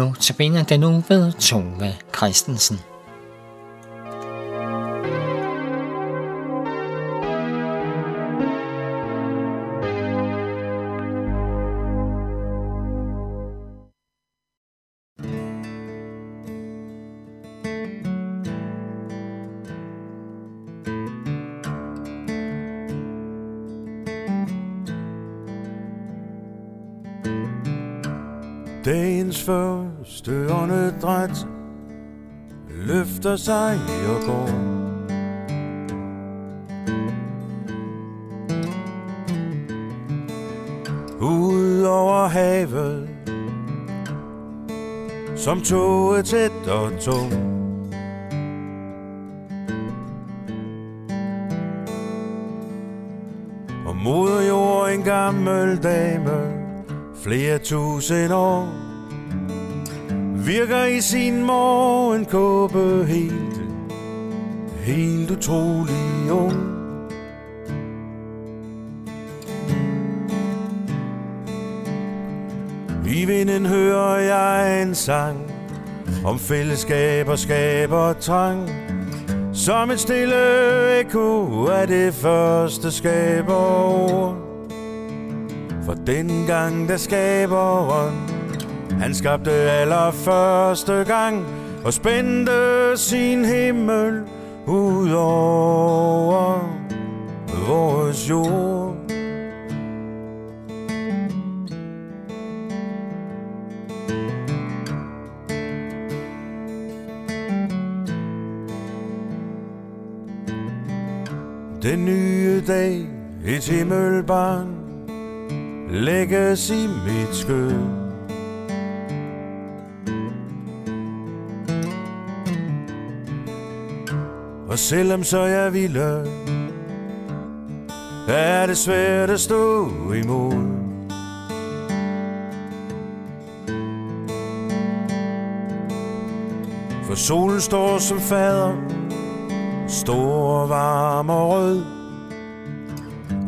nu til den nu ved Tove Christensen. Dagens første dræt løfter sig og går. Ud over havet, som toget tæt og tung. Og moder jord en gammel dame, flere tusind år Virker i sin morgenkåbe helt, helt utrolig ung. I vinden hører jeg en sang Om fællesskab og skab og trang. Som et stille eko af det første skaberord for dengang der skaberen han skabte allerførste gang Og spændte sin himmel ud over vores jord Den nye dag, et himmelbarn lægges i mit skød. Selvom så jeg ville, er det svært at stå imod. For solen står som fader, stor, varm og rød.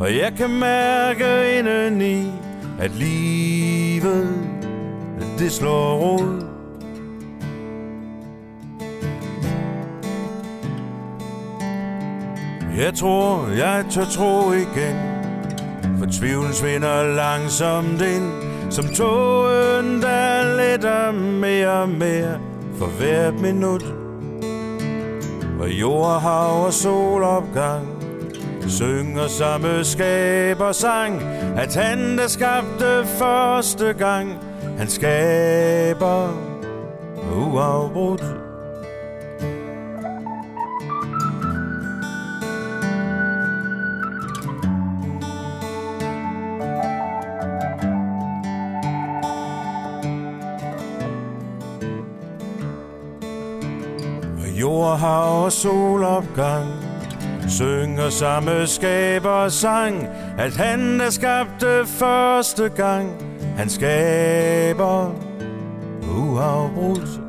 Og jeg kan mærke indeni, at livet, det slår rod. Jeg tror, jeg tør tro igen, for tvivlen svinder langsomt ind, som togen, der letter mere og mere for hvert minut. Og jord, hav og solopgang synger samme skaber sang, at han, der skabte første gang, han skaber uafbrudt. Jord, hav og solopgang. Synger samme skaber sang, at han der skabte første gang, han skaber uafbrudt.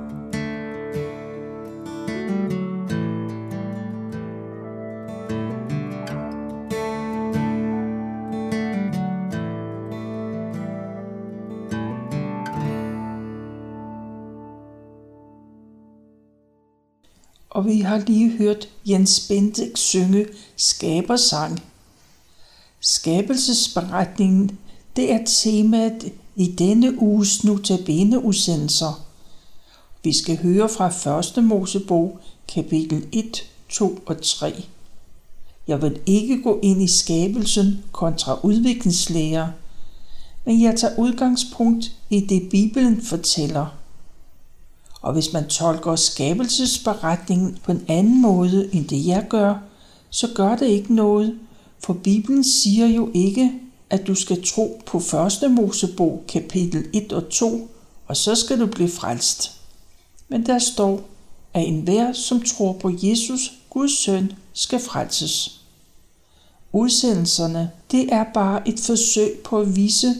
Og vi har lige hørt Jens Bendik synge Skabersang. Skabelsesberetningen, det er temaet i denne uges notabene udsendelser. Vi skal høre fra 1. Mosebog, kapitel 1, 2 og 3. Jeg vil ikke gå ind i skabelsen kontra udviklingslæger, men jeg tager udgangspunkt i det Bibelen fortæller – og hvis man tolker skabelsesberetningen på en anden måde end det jeg gør, så gør det ikke noget, for Bibelen siger jo ikke, at du skal tro på 1. Mosebog kapitel 1 og 2, og så skal du blive frelst. Men der står, at enhver, som tror på Jesus, Guds søn, skal frelses. Udsendelserne, det er bare et forsøg på at vise,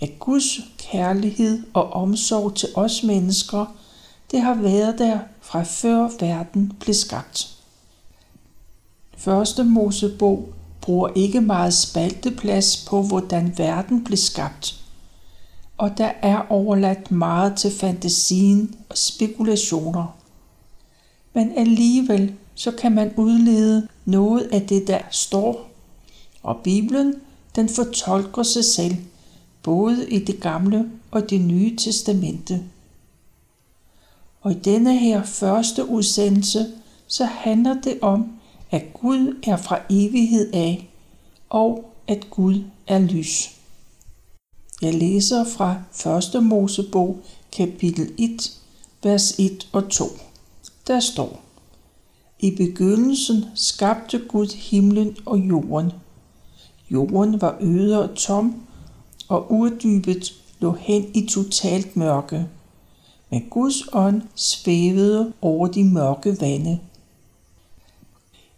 at Guds kærlighed og omsorg til os mennesker – det har været der fra før verden blev skabt. Første Mosebog bruger ikke meget spalteplads på, hvordan verden blev skabt. og der er overladt meget til fantasien og spekulationer. Men alligevel så kan man udlede noget af det, der står, og Bibelen den fortolker sig selv, både i det gamle og det nye testamente. Og i denne her første udsendelse, så handler det om, at Gud er fra evighed af, og at Gud er lys. Jeg læser fra 1. Mosebog, kapitel 1, vers 1 og 2. Der står, I begyndelsen skabte Gud himlen og jorden. Jorden var øde og tom, og urdybet lå hen i totalt mørke. Men Guds ånd svævede over de mørke vande.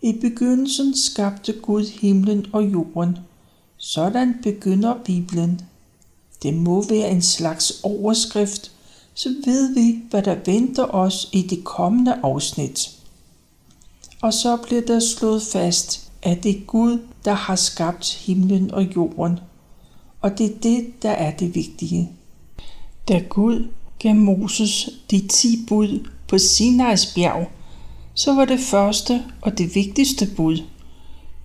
I begyndelsen skabte Gud himlen og jorden. Sådan begynder Bibelen. Det må være en slags overskrift, så ved vi, hvad der venter os i det kommende afsnit. Og så bliver der slået fast, at det er Gud, der har skabt himlen og jorden. Og det er det, der er det vigtige. Da Gud gav Moses de ti bud på Sinais bjerg, så var det første og det vigtigste bud.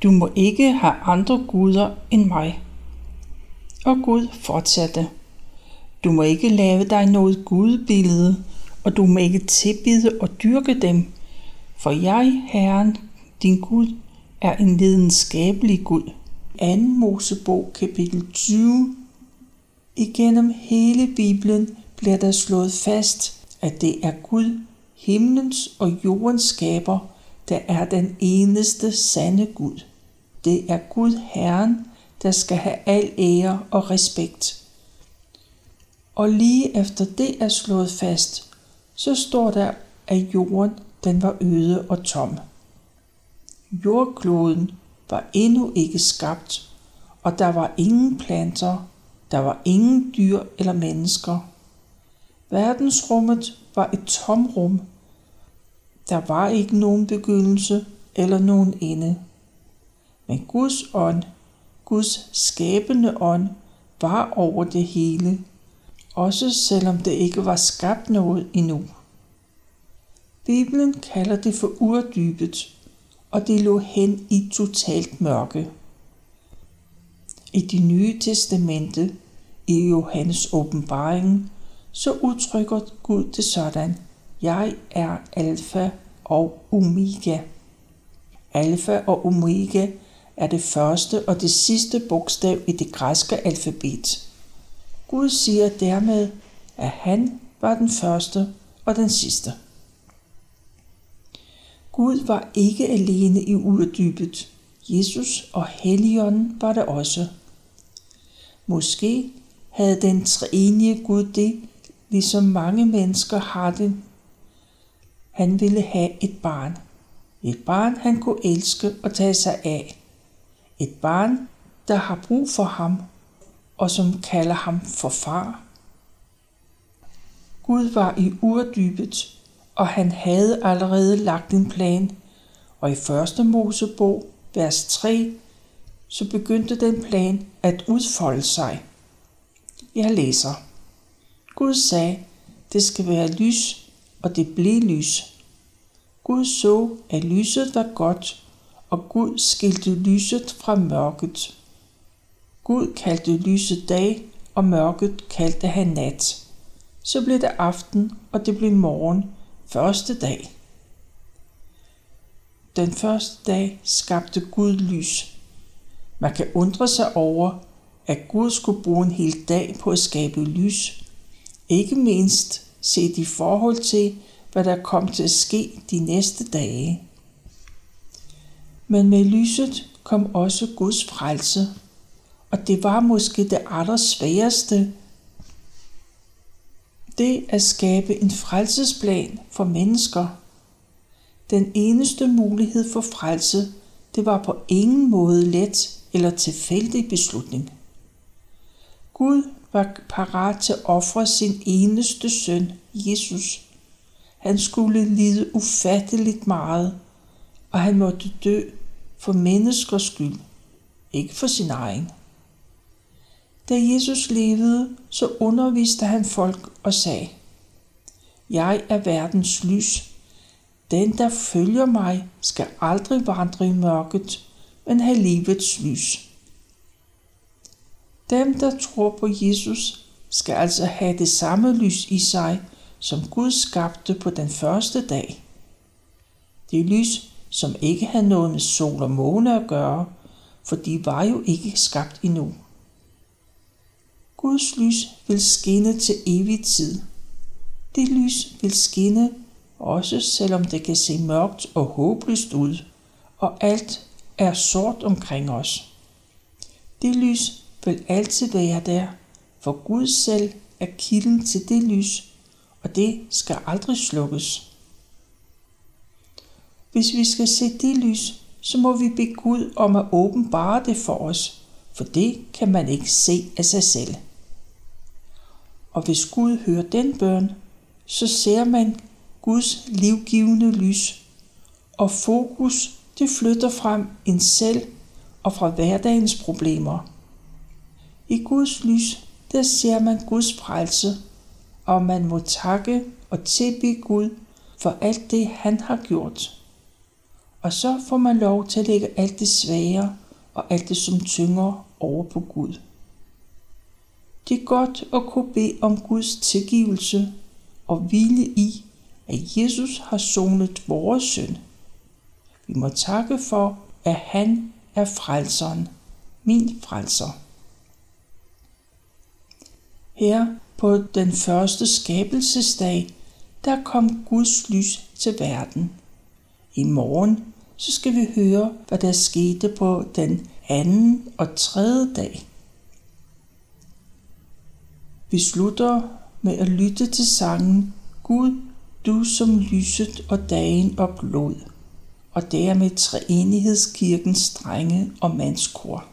Du må ikke have andre guder end mig. Og Gud fortsatte. Du må ikke lave dig noget gudbillede, og du må ikke tilbide og dyrke dem, for jeg, Herren, din Gud, er en lidenskabelig Gud. 2. Mosebog kapitel 20 Igennem hele Bibelen bliver der slået fast, at det er Gud, himlens og jordens skaber, der er den eneste sande Gud. Det er Gud Herren, der skal have al ære og respekt. Og lige efter det er slået fast, så står der, at jorden den var øde og tom. Jordkloden var endnu ikke skabt, og der var ingen planter, der var ingen dyr eller mennesker. Verdensrummet var et tomrum. Der var ikke nogen begyndelse eller nogen ende. Men Guds ånd, Guds skabende ånd, var over det hele, også selvom det ikke var skabt noget endnu. Bibelen kalder det for urdybet, og det lå hen i totalt mørke. I det nye testamente, i Johannes åbenbaring, så udtrykker Gud det sådan, jeg er alfa og omega. Alfa og omega er det første og det sidste bogstav i det græske alfabet. Gud siger dermed, at han var den første og den sidste. Gud var ikke alene i uddybet. Jesus og Helligånden var det også. Måske havde den treenige Gud det, ligesom mange mennesker har det. Han ville have et barn. Et barn, han kunne elske og tage sig af. Et barn, der har brug for ham, og som kalder ham for far. Gud var i urdybet, og han havde allerede lagt en plan, og i første Mosebog, vers 3, så begyndte den plan at udfolde sig. Jeg læser. Gud sagde, det skal være lys, og det blev lys. Gud så, at lyset var godt, og Gud skilte lyset fra mørket. Gud kaldte lyset dag, og mørket kaldte han nat. Så blev det aften, og det blev morgen, første dag. Den første dag skabte Gud lys. Man kan undre sig over, at Gud skulle bruge en hel dag på at skabe lys. Ikke mindst set i forhold til, hvad der kom til at ske de næste dage. Men med lyset kom også Guds frelse, og det var måske det allersværeste det at skabe en frelsesplan for mennesker. Den eneste mulighed for frelse, det var på ingen måde let eller tilfældig beslutning. Gud var parat til at ofre sin eneste søn, Jesus. Han skulle lide ufatteligt meget, og han måtte dø for menneskers skyld, ikke for sin egen. Da Jesus levede, så underviste han folk og sagde, Jeg er verdens lys. Den, der følger mig, skal aldrig vandre i mørket, men have livets lys. Dem, der tror på Jesus, skal altså have det samme lys i sig, som Gud skabte på den første dag. Det lys, som ikke havde noget med sol og måne at gøre, for de var jo ikke skabt endnu. Guds lys vil skinne til evig tid. Det lys vil skinne, også selvom det kan se mørkt og håbløst ud, og alt er sort omkring os. Det lys vil altid være der, for Gud selv er kilden til det lys, og det skal aldrig slukkes. Hvis vi skal se det lys, så må vi bede Gud om at åbenbare det for os, for det kan man ikke se af sig selv. Og hvis Gud hører den bøn, så ser man Guds livgivende lys, og fokus det flytter frem en selv og fra hverdagens problemer. I Guds lys, der ser man Guds frelse, og man må takke og tilbe Gud for alt det, han har gjort. Og så får man lov til at lægge alt det svære og alt det, som tynger over på Gud. Det er godt at kunne bede om Guds tilgivelse og hvile i, at Jesus har sonet vores synd. Vi må takke for, at han er frelseren, min frelser. Her på den første skabelsesdag, der kom Guds lys til verden. I morgen så skal vi høre, hvad der skete på den anden og tredje dag. Vi slutter med at lytte til sangen Gud, du som lyset og dagen og blod, og dermed treenighedskirkens drenge og mandskor.